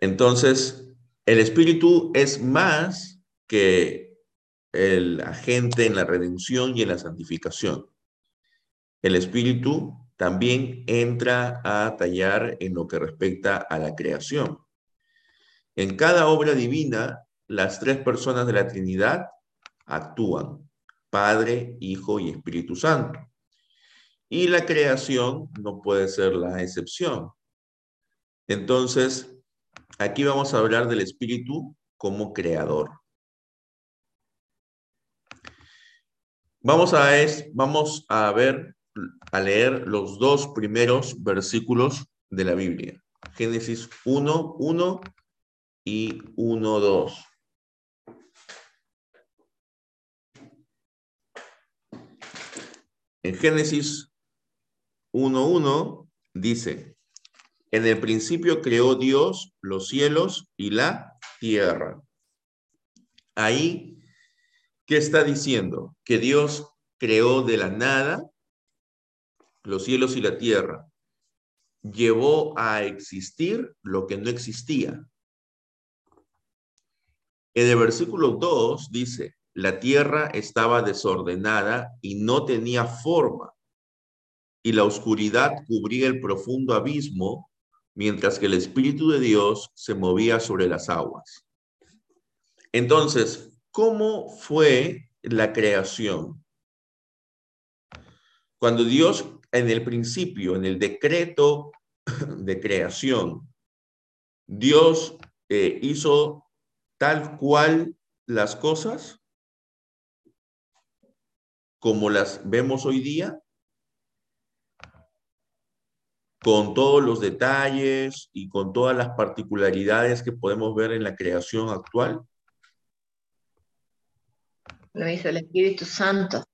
Entonces, el Espíritu es más que el agente en la redención y en la santificación. El Espíritu también entra a tallar en lo que respecta a la creación. En cada obra divina, las tres personas de la Trinidad actúan, Padre, Hijo y Espíritu Santo. Y la creación no puede ser la excepción. Entonces, aquí vamos a hablar del Espíritu como creador. Vamos a, es, vamos a ver, a leer los dos primeros versículos de la Biblia. Génesis 1, 1 y 1, 2. En Génesis 1.1 dice, en el principio creó Dios los cielos y la tierra. Ahí, ¿qué está diciendo? Que Dios creó de la nada los cielos y la tierra. Llevó a existir lo que no existía. En el versículo 2 dice, la tierra estaba desordenada y no tenía forma, y la oscuridad cubría el profundo abismo, mientras que el Espíritu de Dios se movía sobre las aguas. Entonces, ¿cómo fue la creación? Cuando Dios en el principio, en el decreto de creación, Dios eh, hizo tal cual las cosas, como las vemos hoy día, con todos los detalles y con todas las particularidades que podemos ver en la creación actual? Lo hizo el Espíritu Santo.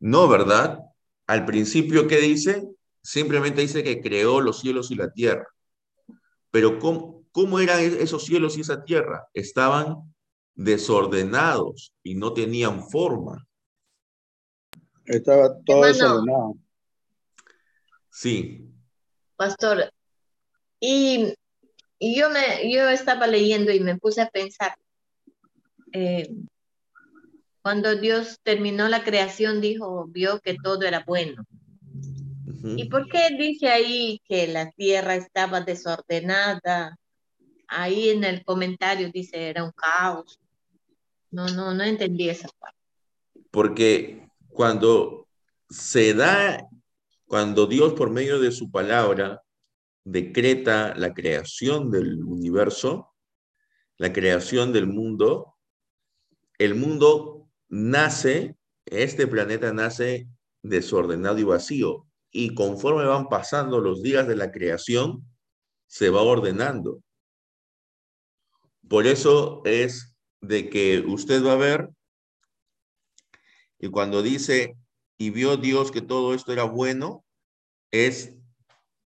No, ¿verdad? Al principio, ¿qué dice? Simplemente dice que creó los cielos y la tierra. Pero ¿cómo, cómo eran esos cielos y esa tierra? Estaban desordenados y no tenían forma. Estaba todo desordenado. Sí. Pastor, y, yo, me, yo estaba leyendo y me puse a pensar, eh, cuando Dios terminó la creación, dijo, vio que todo era bueno. ¿Y por qué dice ahí que la tierra estaba desordenada? Ahí en el comentario dice, era un caos. No, no, no entendí esa parte. Porque cuando se da, cuando Dios por medio de su palabra decreta la creación del universo, la creación del mundo, el mundo nace, este planeta nace desordenado y vacío. Y conforme van pasando los días de la creación, se va ordenando. Por eso es de que usted va a ver, y cuando dice, y vio Dios que todo esto era bueno, es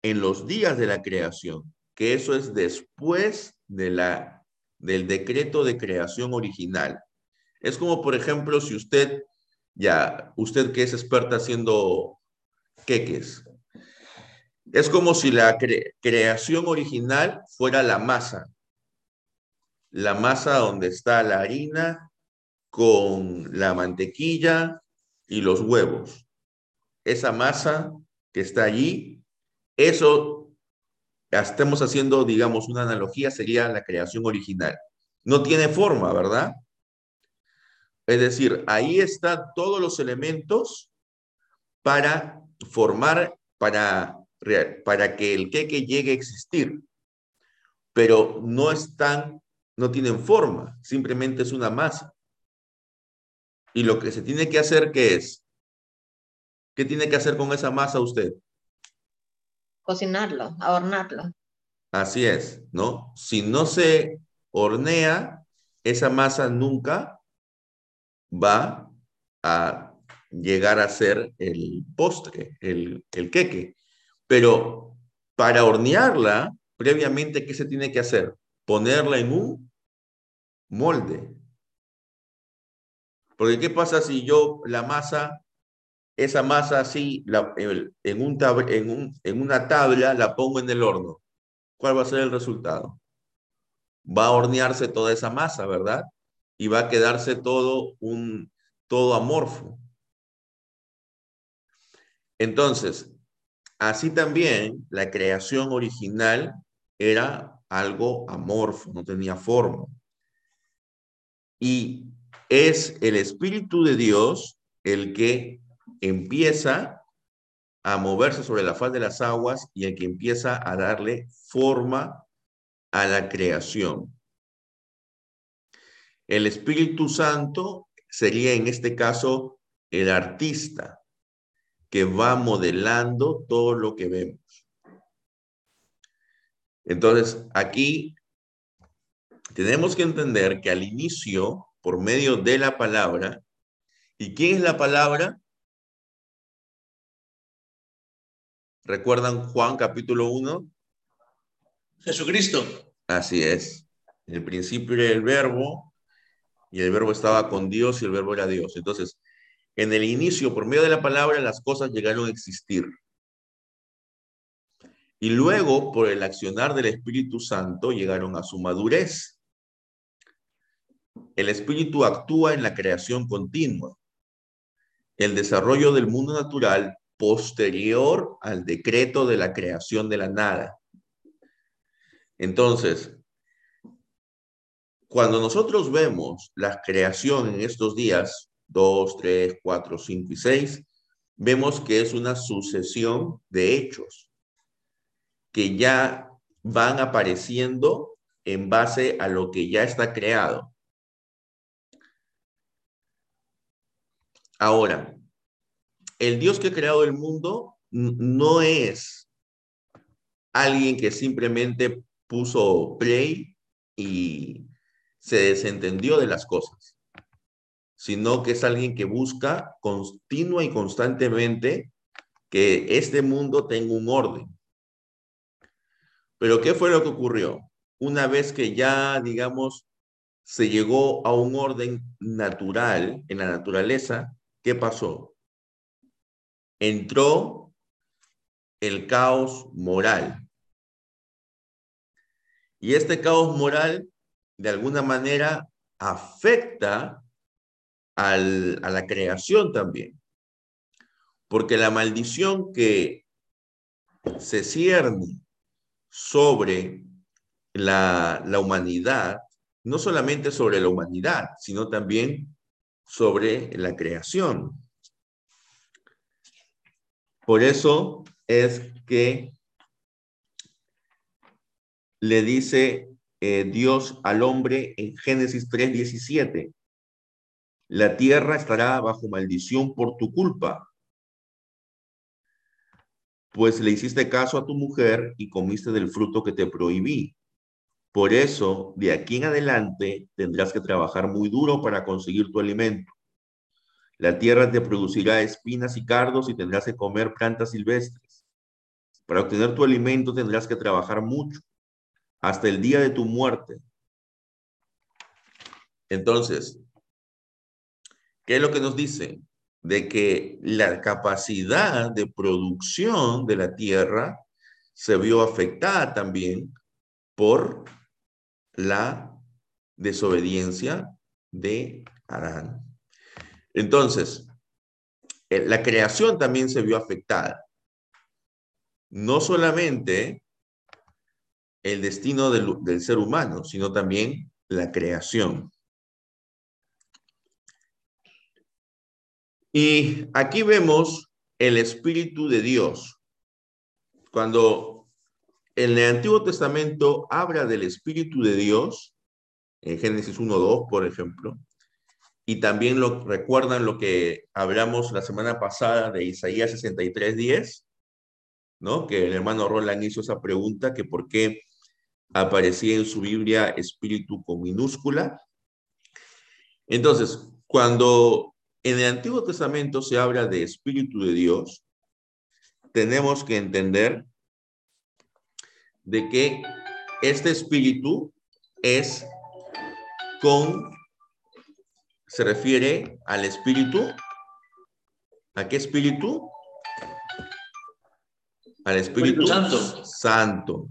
en los días de la creación, que eso es después de la, del decreto de creación original. Es como, por ejemplo, si usted, ya, usted que es experta haciendo queques, es como si la creación original fuera la masa, la masa donde está la harina con la mantequilla y los huevos. Esa masa que está allí, eso, estamos haciendo, digamos, una analogía, sería la creación original. No tiene forma, ¿verdad? Es decir, ahí están todos los elementos para formar, para, para que el queque llegue a existir, pero no están no tienen forma, simplemente es una masa. Y lo que se tiene que hacer, ¿qué es? ¿Qué tiene que hacer con esa masa usted? Cocinarlo, adornarlo. Así es, ¿no? Si no se hornea, esa masa nunca va a llegar a ser el postre, el, el queque. Pero para hornearla, previamente, ¿qué se tiene que hacer? ponerla en un molde. Porque ¿qué pasa si yo la masa, esa masa así, la, en, en una tabla la pongo en el horno? ¿cuál va a ser el resultado? Va a hornearse toda esa masa, ¿verdad? Y va a quedarse todo un todo amorfo. Entonces, así también la creación original era algo amorfo, no tenía forma. Y es el Espíritu de Dios el que empieza a moverse sobre la faz de las aguas y el que empieza a darle forma a la creación. El Espíritu Santo sería en este caso el artista que va modelando todo lo que vemos. Entonces, aquí tenemos que entender que al inicio, por medio de la palabra, ¿y quién es la palabra? ¿Recuerdan Juan capítulo 1? Jesucristo. Así es. En el principio era el verbo y el verbo estaba con Dios y el verbo era Dios. Entonces, en el inicio, por medio de la palabra, las cosas llegaron a existir. Y luego, por el accionar del Espíritu Santo, llegaron a su madurez. El Espíritu actúa en la creación continua. El desarrollo del mundo natural posterior al decreto de la creación de la nada. Entonces, cuando nosotros vemos la creación en estos días, 2, 3, 4, 5 y 6, vemos que es una sucesión de hechos que ya van apareciendo en base a lo que ya está creado. Ahora, el Dios que ha creado el mundo no es alguien que simplemente puso play y se desentendió de las cosas, sino que es alguien que busca continua y constantemente que este mundo tenga un orden. Pero ¿qué fue lo que ocurrió? Una vez que ya, digamos, se llegó a un orden natural en la naturaleza, ¿qué pasó? entró el caos moral. Y este caos moral, de alguna manera, afecta a la creación también. Porque la maldición que se cierne sobre la, la humanidad, no solamente sobre la humanidad, sino también sobre la creación. Por eso es que le dice eh, Dios al hombre en Génesis 3:17, la tierra estará bajo maldición por tu culpa, pues le hiciste caso a tu mujer y comiste del fruto que te prohibí. Por eso, de aquí en adelante, tendrás que trabajar muy duro para conseguir tu alimento. La tierra te producirá espinas y cardos y tendrás que comer plantas silvestres. Para obtener tu alimento tendrás que trabajar mucho, hasta el día de tu muerte. Entonces, ¿qué es lo que nos dice? De que la capacidad de producción de la tierra se vio afectada también por la desobediencia de Adán. Entonces, eh, la creación también se vio afectada. No solamente el destino del, ser humano, sino también la creación. Y aquí vemos el Espíritu de Dios. Cuando en el Antiguo Testamento habla del Espíritu de Dios, en Génesis 1.2, por ejemplo, y también lo recuerdan lo que hablamos la semana pasada de Isaías 63:10, ¿no? Que el hermano Roland hizo esa pregunta, que por qué aparecía en su Biblia espíritu con minúscula. Entonces, cuando en el Antiguo Testamento se habla de espíritu de Dios, tenemos que entender de que este espíritu es con se refiere al espíritu. ¿A qué espíritu? Al Espíritu, Santo. Santo.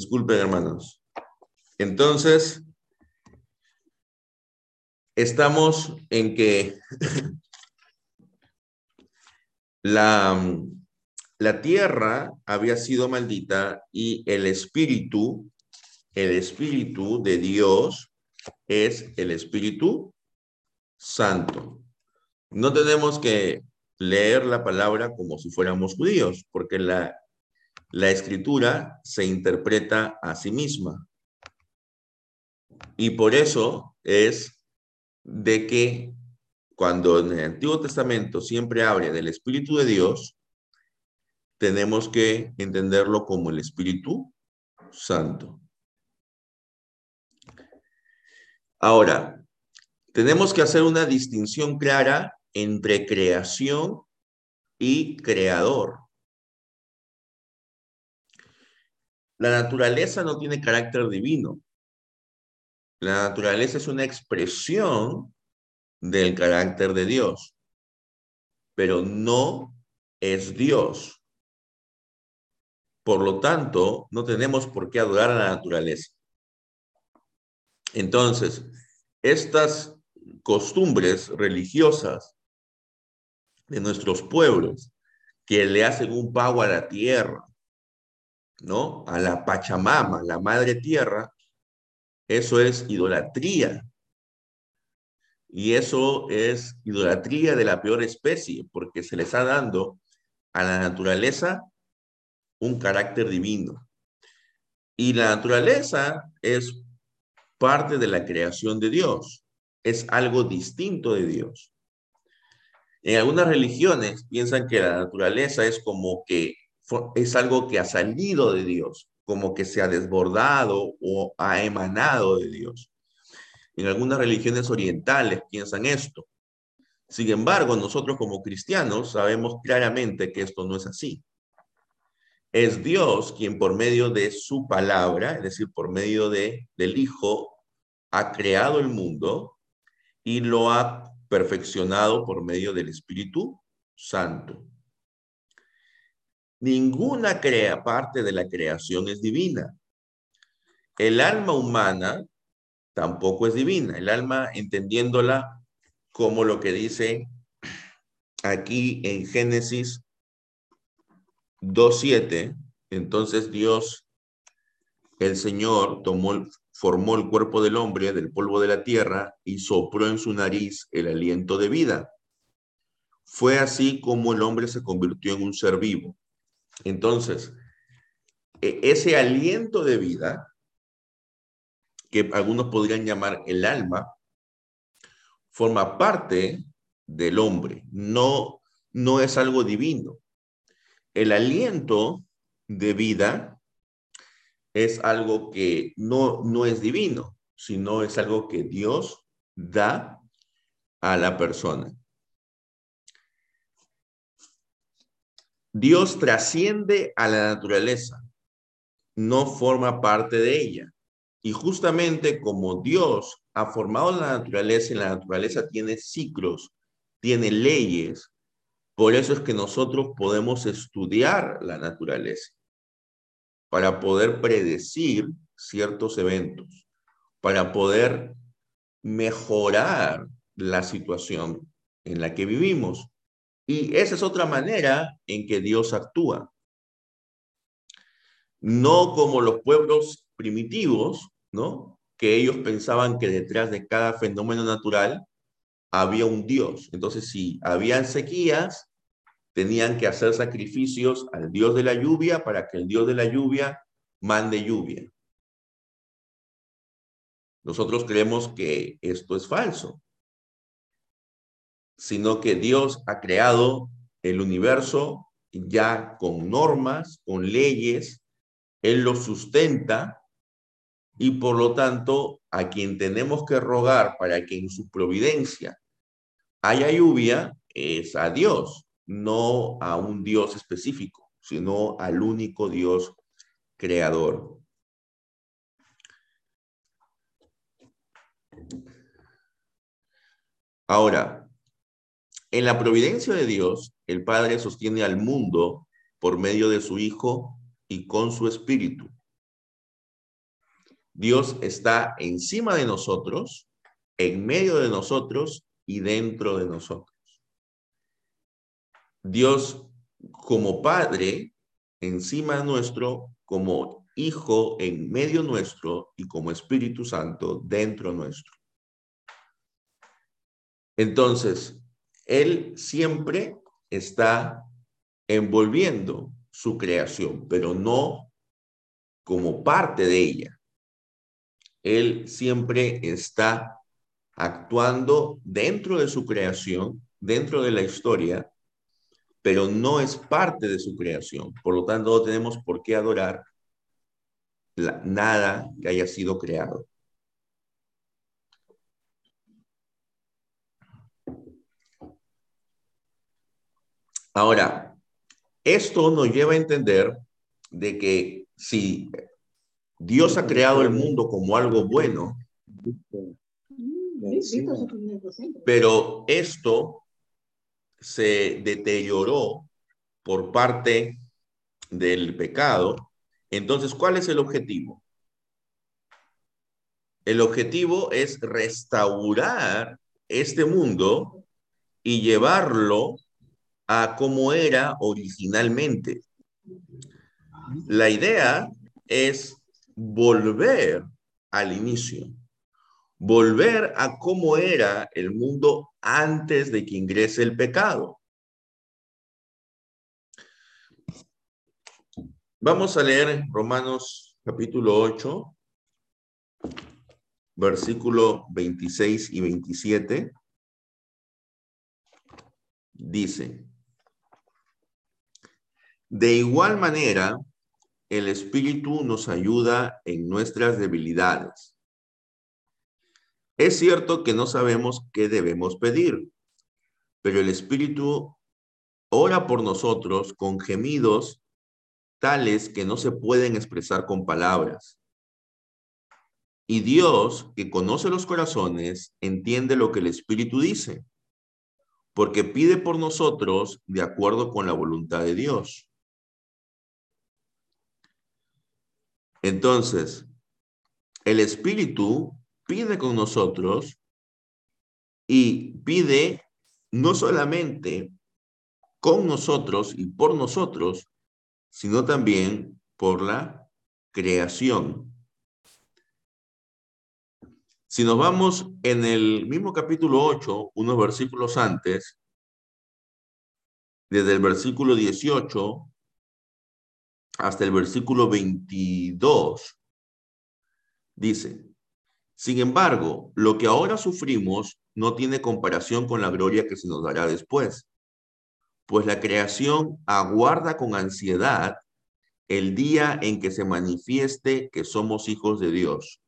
Disculpen, hermanos. Entonces, estamos en que la, la tierra había sido maldita y el espíritu, el espíritu de Dios es el espíritu santo. No tenemos que leer la palabra como si fuéramos judíos, porque la, la escritura se interpreta a sí misma. Y por eso es de que cuando en el Antiguo Testamento siempre habla del Espíritu de Dios, tenemos que entenderlo como el Espíritu Santo. Ahora, tenemos que hacer una distinción clara entre creación y creador. La naturaleza no tiene carácter divino. La naturaleza es una expresión del carácter de Dios, pero no es Dios. Por lo tanto, no tenemos por qué adorar a la naturaleza. Entonces, estas costumbres religiosas de nuestros pueblos que le hacen un pago a la tierra, ¿no? A la Pachamama, la madre tierra, eso es idolatría. Y eso es idolatría de la peor especie, porque se le está dando a la naturaleza un carácter divino. Y la naturaleza es parte de la creación de Dios, es algo distinto de Dios. En algunas religiones piensan que la naturaleza es como que es algo que ha salido de Dios, como que se ha desbordado o ha emanado de Dios. En algunas religiones orientales piensan esto. Sin embargo, nosotros como cristianos sabemos claramente que esto no es así. Es Dios quien por medio de su palabra, es decir, por medio de, del Hijo, ha creado el mundo y lo ha perfeccionado por medio del Espíritu Santo. Ninguna crea parte de la creación es divina. El alma humana tampoco es divina. El alma entendiéndola como lo que dice aquí en Génesis 2.7. Entonces Dios, el Señor, tomó formó el cuerpo del hombre del polvo de la tierra y sopló en su nariz el aliento de vida. Fue así como el hombre se convirtió en un ser vivo. Entonces, e, ese aliento de vida, que algunos podrían llamar el alma, forma parte del hombre, no, no es algo divino. El aliento de vida es algo que no, no es divino, sino es algo que Dios da a la persona. Dios trasciende a la naturaleza, no forma parte de ella. Y justamente como Dios ha formado la naturaleza y la naturaleza tiene ciclos, tiene leyes, por eso es que nosotros podemos estudiar la naturaleza para poder predecir ciertos eventos, para poder mejorar la situación en la que vivimos. Y esa es otra manera en que Dios actúa. No como los pueblos primitivos, ¿no? Que ellos pensaban que detrás de cada fenómeno natural había un Dios. Entonces, si habían sequías, tenían que hacer sacrificios al dios de la lluvia para que el dios de la lluvia mande lluvia. Nosotros creemos que esto es falso, sino que Dios ha creado el universo ya con normas, con leyes, Él lo sustenta y por lo tanto a quien tenemos que rogar para que en su providencia haya lluvia es a Dios no a un Dios específico, sino al único Dios creador. Ahora, en la providencia de Dios, el Padre sostiene al mundo por medio de su Hijo y con su Espíritu. Dios está encima de nosotros, en medio de nosotros y dentro de nosotros. Dios como Padre encima nuestro, como Hijo en medio nuestro y como Espíritu Santo dentro nuestro. Entonces, Él siempre está envolviendo su creación, pero no como parte de ella. Él siempre está actuando dentro de su creación, dentro de la historia, pero no es parte de su creación. Por lo tanto, no tenemos por qué adorar nada que haya sido creado. Ahora, esto nos lleva a entender de que si Dios ha creado el mundo como algo bueno, pero esto se deterioró por parte del pecado, entonces, ¿cuál es el objetivo? El objetivo es restaurar este mundo y llevarlo a como era originalmente. La idea es volver al inicio, volver a cómo era el mundo antes de que ingrese el pecado. Vamos a leer Romanos capítulo 8, versículo 26 y 27. Dice, de igual manera, el Espíritu nos ayuda en nuestras debilidades. Es cierto que no sabemos qué debemos pedir, pero el Espíritu ora por nosotros con gemidos tales que no se pueden expresar con palabras. Y Dios, que conoce los corazones, entiende lo que el Espíritu dice, porque pide por nosotros de acuerdo con la voluntad de Dios. Entonces, el Espíritu pide con nosotros y pide no solamente con nosotros y por nosotros, sino también por la creación. Si nos vamos en el mismo capítulo 8, unos versículos antes, desde el versículo 18 hasta el versículo 22, dice, sin embargo, lo que ahora sufrimos no tiene comparación con la gloria que se nos dará después, pues la creación aguarda con ansiedad el día en que se manifieste que somos hijos de Dios,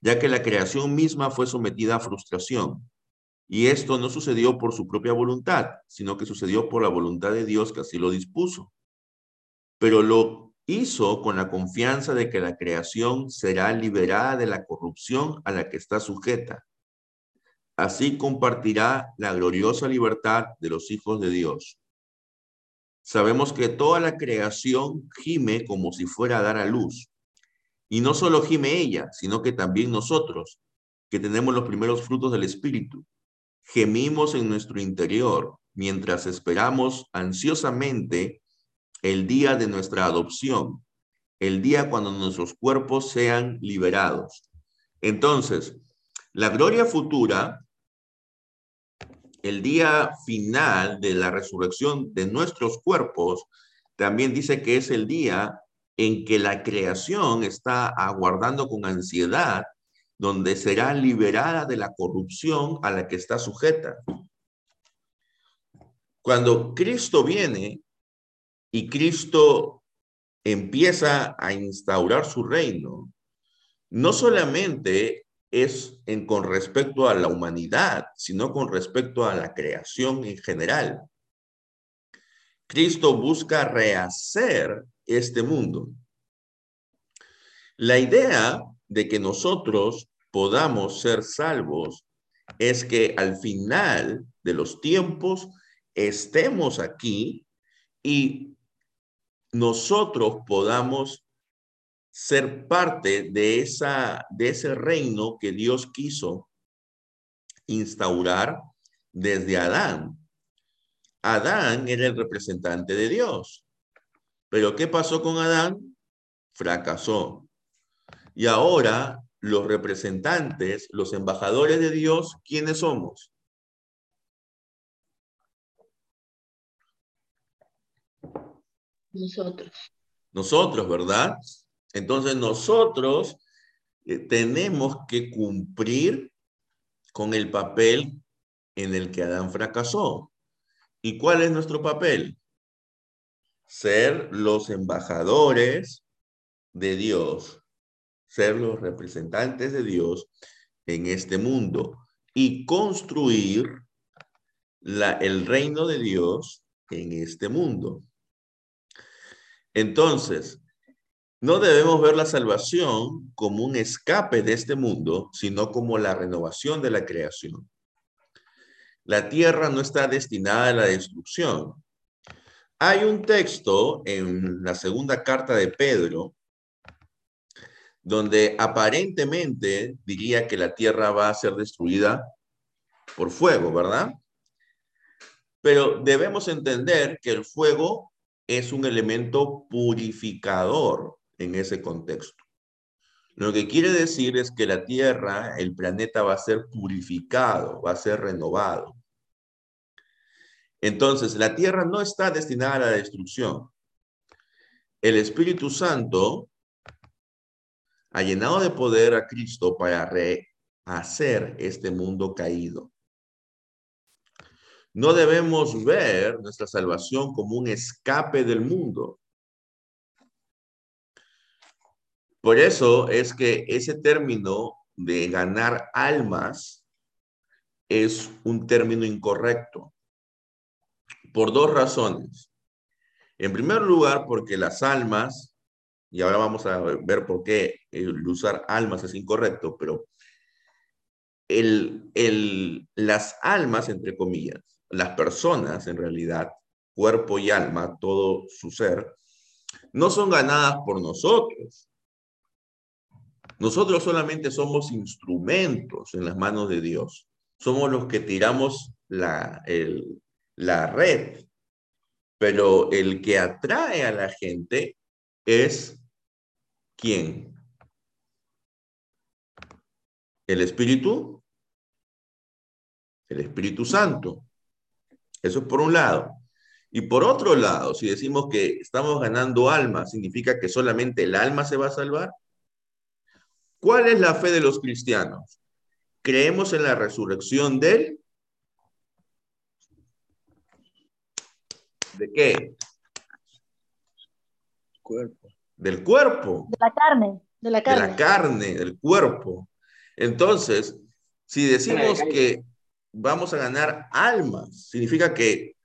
ya que la creación misma fue sometida a frustración. Y esto no sucedió por su propia voluntad, sino que sucedió por la voluntad de Dios que así lo dispuso pero lo hizo con la confianza de que la creación será liberada de la corrupción a la que está sujeta. Así compartirá la gloriosa libertad de los hijos de Dios. Sabemos que toda la creación gime como si fuera a dar a luz. Y no solo gime ella, sino que también nosotros, que tenemos los primeros frutos del Espíritu, gemimos en nuestro interior mientras esperamos ansiosamente el día de nuestra adopción, el día cuando nuestros cuerpos sean liberados. Entonces, la gloria futura, el día final de la resurrección de nuestros cuerpos, también dice que es el día en que la creación está aguardando con ansiedad, donde será liberada de la corrupción a la que está sujeta. Cuando Cristo viene, y Cristo empieza a instaurar su reino, no solamente es en, con respecto a la humanidad, sino con respecto a la creación en general. Cristo busca rehacer este mundo. La idea de que nosotros podamos ser salvos es que al final de los tiempos estemos aquí y nosotros podamos ser parte de, esa, de ese reino que Dios quiso instaurar desde Adán. Adán era el representante de Dios. Pero ¿qué pasó con Adán? Fracasó. Y ahora los representantes, los embajadores de Dios, ¿quiénes somos? Nosotros. Nosotros, ¿verdad? Entonces nosotros eh, tenemos que cumplir con el papel en el que Adán fracasó. ¿Y cuál es nuestro papel? Ser los embajadores de Dios, ser los representantes de Dios en este mundo y construir la, el reino de Dios en este mundo. Entonces, no debemos ver la salvación como un escape de este mundo, sino como la renovación de la creación. La tierra no está destinada a la destrucción. Hay un texto en la segunda carta de Pedro donde aparentemente diría que la tierra va a ser destruida por fuego, ¿verdad? Pero debemos entender que el fuego es un elemento purificador en ese contexto. Lo que quiere decir es que la Tierra, el planeta va a ser purificado, va a ser renovado. Entonces, la Tierra no está destinada a la destrucción. El Espíritu Santo ha llenado de poder a Cristo para rehacer este mundo caído. No debemos ver nuestra salvación como un escape del mundo. Por eso es que ese término de ganar almas es un término incorrecto. Por dos razones. En primer lugar, porque las almas, y ahora vamos a ver por qué el usar almas es incorrecto, pero el, el, las almas, entre comillas, las personas, en realidad, cuerpo y alma, todo su ser, no son ganadas por nosotros. Nosotros solamente somos instrumentos en las manos de Dios. Somos los que tiramos la, la red. Pero el que atrae a la gente es ¿quién? El Espíritu, el Espíritu Santo. Eso es por un lado. Y por otro lado, si decimos que estamos ganando alma, ¿significa que solamente el alma se va a salvar? ¿Cuál es la fe de los cristianos? Creemos en la resurrección del... ¿De qué? Cuerpo. Del cuerpo. De la carne. De la carne. De la carne, del cuerpo. Entonces, si decimos que vamos a ganar almas. Significa que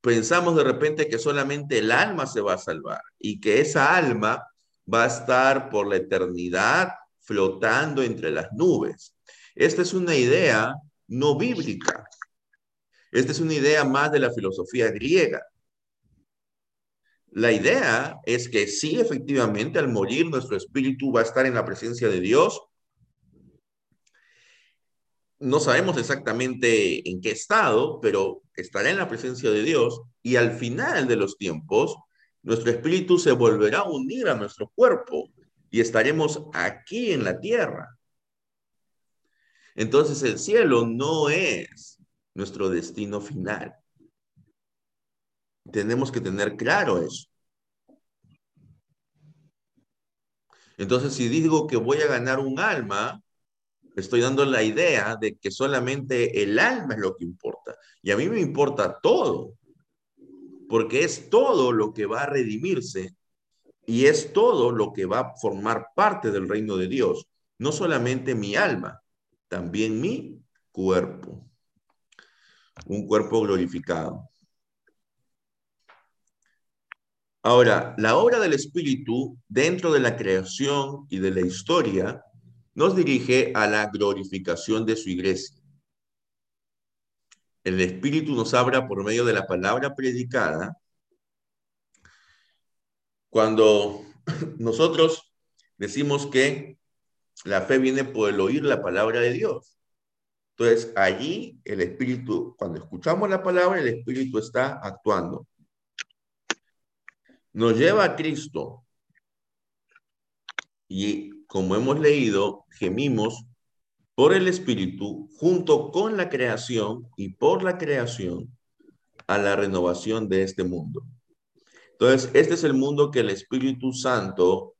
pensamos de repente que solamente el alma se va a salvar y que esa alma va a estar por la eternidad flotando entre las nubes. Esta es una idea no bíblica. Esta es una idea más de la filosofía griega. La idea es que sí, efectivamente, al morir nuestro espíritu va a estar en la presencia de Dios no sabemos exactamente en qué estado, pero estará en la presencia de Dios y al final de los tiempos, nuestro espíritu se volverá a unir a nuestro cuerpo y estaremos aquí en la tierra. Entonces el cielo no es nuestro destino final. Tenemos que tener claro eso. Entonces, si digo que voy a ganar un alma, estoy dando la idea de que solamente el alma es lo que importa. Y a mí me importa todo, porque es todo lo que va a redimirse y es todo lo que va a formar parte del reino de Dios. No solamente mi alma, también mi cuerpo. Un cuerpo glorificado. Ahora, la obra del Espíritu dentro de la creación y de la historia nos dirige a la glorificación de su iglesia. El Espíritu nos habla por medio de la palabra predicada. Cuando nosotros decimos que la fe viene por el oír la palabra de Dios. Entonces, allí el Espíritu, cuando escuchamos la palabra, el Espíritu está actuando. Nos lleva a Cristo. Y como hemos leído, gemimos por el Espíritu junto con la creación y por la creación a la renovación de este mundo. Entonces, este es el mundo que el Espíritu Santo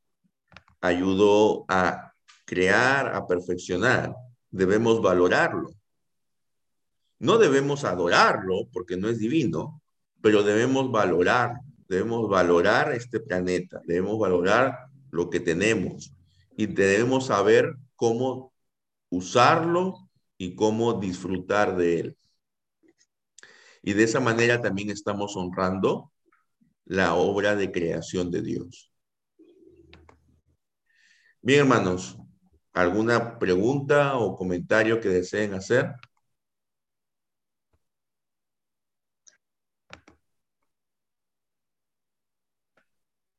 ayudó a crear, a perfeccionar. Debemos valorarlo. No debemos adorarlo porque no es divino, pero debemos valorar, debemos valorar este planeta, debemos valorar lo que tenemos y debemos saber cómo usarlo y cómo disfrutar de él. Y de esa manera también estamos honrando la obra de creación de Dios. Bien, hermanos, ¿alguna pregunta o comentario que deseen hacer?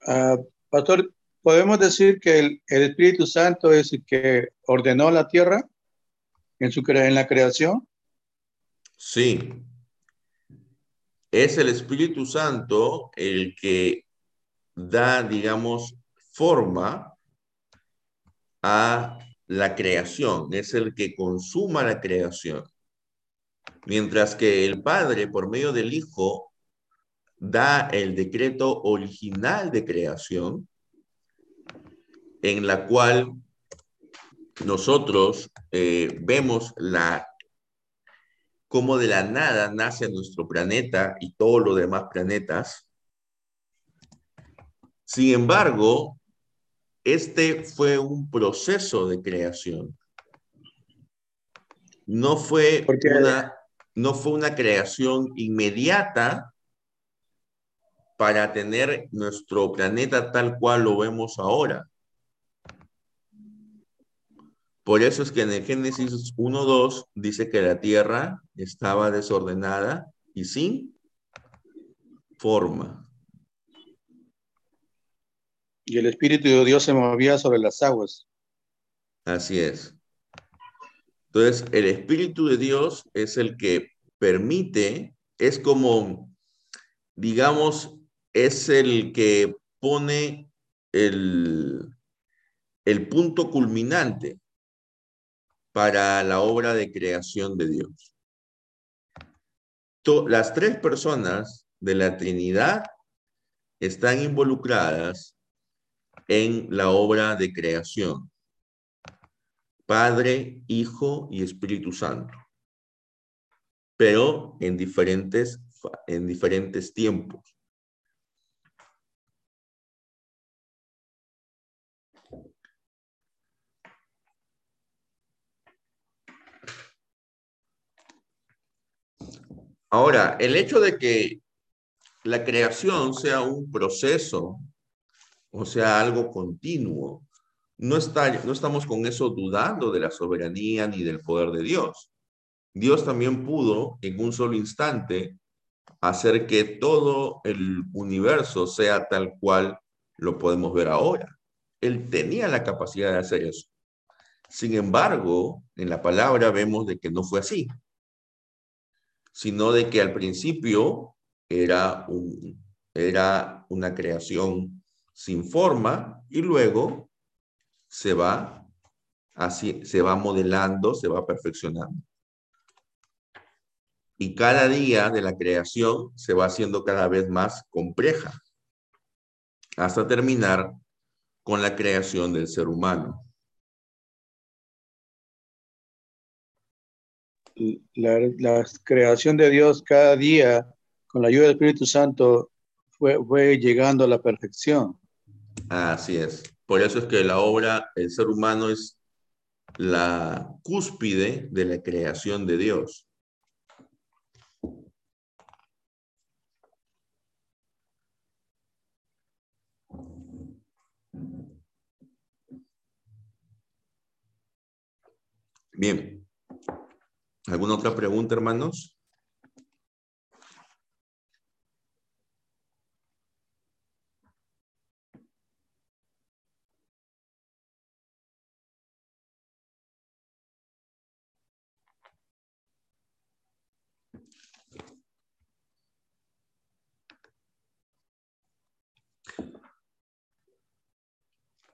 Uh, pastor, ¿podemos decir que el, Espíritu Santo es el que ordenó la tierra en, su, en la creación? Sí. Es el Espíritu Santo el que da, digamos, forma a la creación, es el que consuma la creación. Mientras que el Padre, por medio del Hijo, da el decreto original de creación, en la cual nosotros eh, vemos la cómo de la nada nace nuestro planeta y todos los demás planetas. Sin embargo, este fue un proceso de creación. No fue, una, no fue una creación inmediata para tener nuestro planeta tal cual lo vemos ahora. Por eso es que en el Génesis 1.2 dice que la tierra estaba desordenada y sin forma. Y el Espíritu de Dios se movía sobre las aguas. Así es. Entonces, el Espíritu de Dios es el que permite, es como, digamos, es el que pone el, el punto culminante para la obra de creación de Dios. Las tres personas de la Trinidad están involucradas en la obra de creación. Padre, Hijo y Espíritu Santo. Pero en diferentes, en diferentes tiempos. Ahora, el hecho de que la creación sea un proceso o sea, algo continuo. No, está, no estamos con eso dudando de la soberanía ni del poder de Dios. Dios también pudo en un solo instante hacer que todo el universo sea tal cual lo podemos ver ahora. Él tenía la capacidad de hacer eso. Sin embargo, en la palabra vemos de que no fue así, sino de que al principio era, un, era una creación sin forma y luego se va así, se va modelando, se va perfeccionando. Y cada día de la creación se va haciendo cada vez más compleja hasta terminar con la creación del ser humano. La, la, creación de Dios cada día, con la ayuda del Espíritu Santo, fue, fue llegando a la perfección. Así es. Por eso es que la obra, el ser humano es la cúspide de la creación de Dios. Bien. ¿Alguna otra pregunta, hermanos?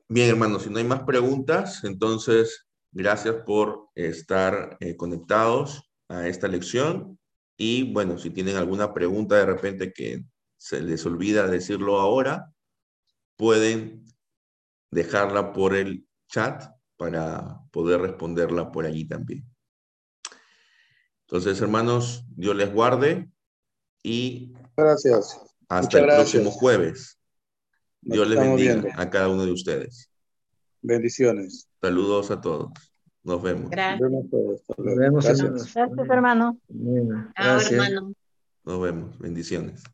Bien, hermanos, si no hay más preguntas, entonces gracias por estar eh, conectados a esta lección. Y bueno, si tienen alguna pregunta de repente que se les olvida decirlo ahora, pueden dejarla por el chat para poder responderla por allí también. Entonces, hermanos, Dios les guarde y Gracias. hasta el próximo jueves. Nos Dios les bendiga viendo. a cada uno de ustedes. Bendiciones. Saludos a todos. Nos vemos. Gracias. Nos vemos todos. Nos vemos, Gracias. Gracias, hermano. Chao, Gracias. hermano. Nos vemos. Bendiciones.